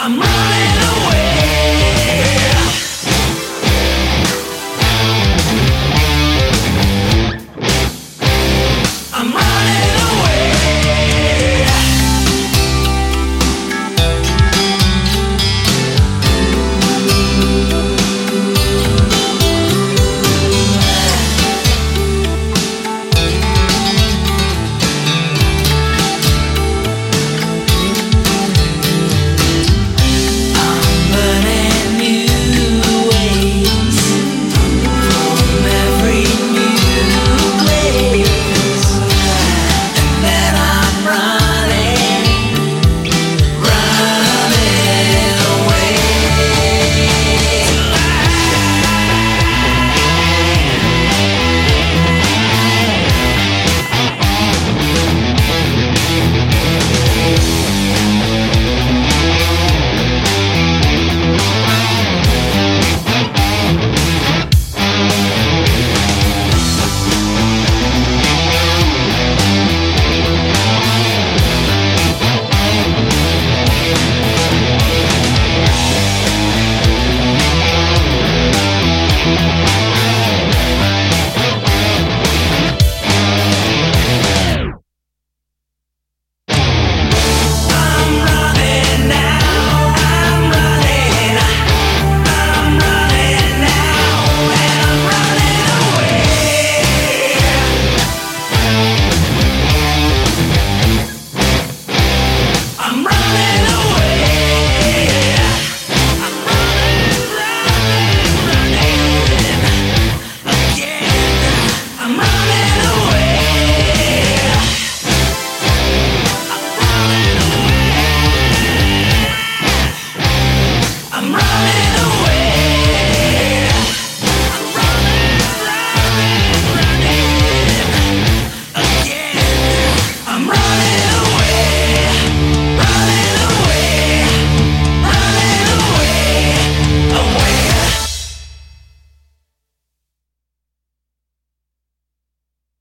I'm right.